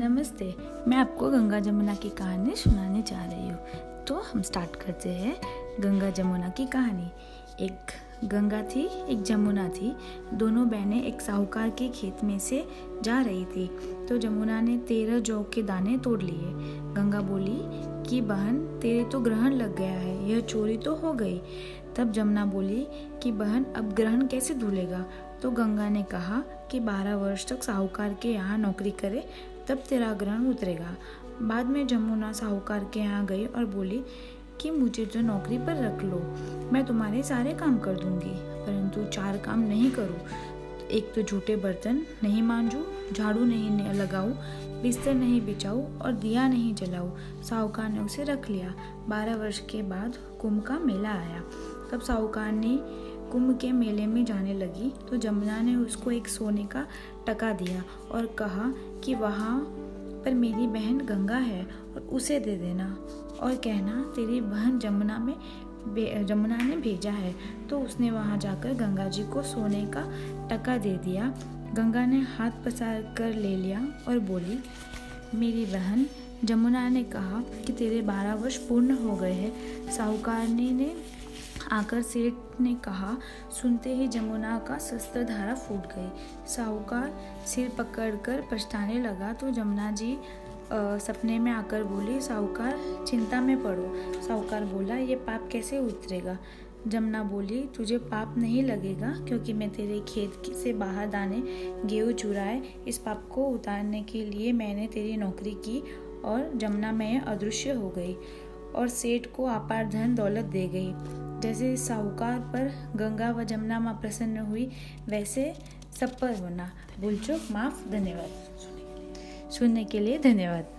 नमस्ते, मैं आपको गंगा जमुना की कहानी सुनाने जा रही हूँ। तो हम स्टार्ट करते हैं गंगा जमुना की कहानी। एक गंगा थी, एक जमुना थी। दोनों बहनें एक साहूकार के खेत में से जा रही थी। तो जमुना ने तेरह जौ के दाने तोड़ लिए। गंगा बोली कि, बहन, तेरे तो ग्रहण लग गया है, यह चोरी तो हो गई। तब जमुना बोली कि, बहन, अब ग्रहण कैसे धुलेगा? तो गंगा ने कहा कि, बारह वर्ष तक साहूकार के यहाँ नौकरी करे तब तेरा ग्रहण उतरेगा। बाद में जमुना साहूकार के यहाँ गई और बोली कि मुझे तो नौकरी पर रख लो, मैं तुम्हारे सारे काम कर दूँगी, परंतु चार काम नहीं करूँ। एक तो झूठे बर्तन नहीं मांझू झाड़ू नहीं लगाऊँ, बिस्तर नहीं बिछाऊ और दिया नहीं जलाऊ। साहूकार ने उसे रख लिया। बारह वर्ष के बाद कुंभ का मेला आया। तब साहूकार ने कुंभ के मेले में जाने लगी तो जमुना ने उसको एक सोने का टका दिया और कहा कि वहाँ पर मेरी बहन गंगा है और उसे दे देना और कहना तेरी बहन जमुना में जमुना ने भेजा है। तो उसने वहाँ जाकर गंगा जी को सोने का टका दे दिया। गंगा ने हाथ पसार कर ले लिया और बोली मेरी बहन जमुना ने कहा कि तेरे बारह वर्ष पूर्ण हो गए हैं। साहूकार ने, आकर सेठ ने कहा सुनते ही जमुना का शस्त्र धारा फूट गई। साहूकार सिर पकड़कर पछताने लगा तो जमुना जी आ, सपने में आकर बोली साहूकार चिंता में पड़ो। साहूकार बोला ये पाप कैसे उतरेगा? जमुना बोली तुझे पाप नहीं लगेगा क्योंकि मैं तेरे खेत से बाहर दाने गेहूँ चुराए इस पाप को उतारने के लिए मैंने तेरी नौकरी की और जमुना में अदृश्य हो गई और सेठ को अपार धन दौलत दे गई। जैसे साहूकार पर गंगा व जमुना माँ प्रसन्न हुई, वैसे सब पर होना। भूल चूक, माफ़, धन्यवाद। सुनने के लिए धन्यवाद।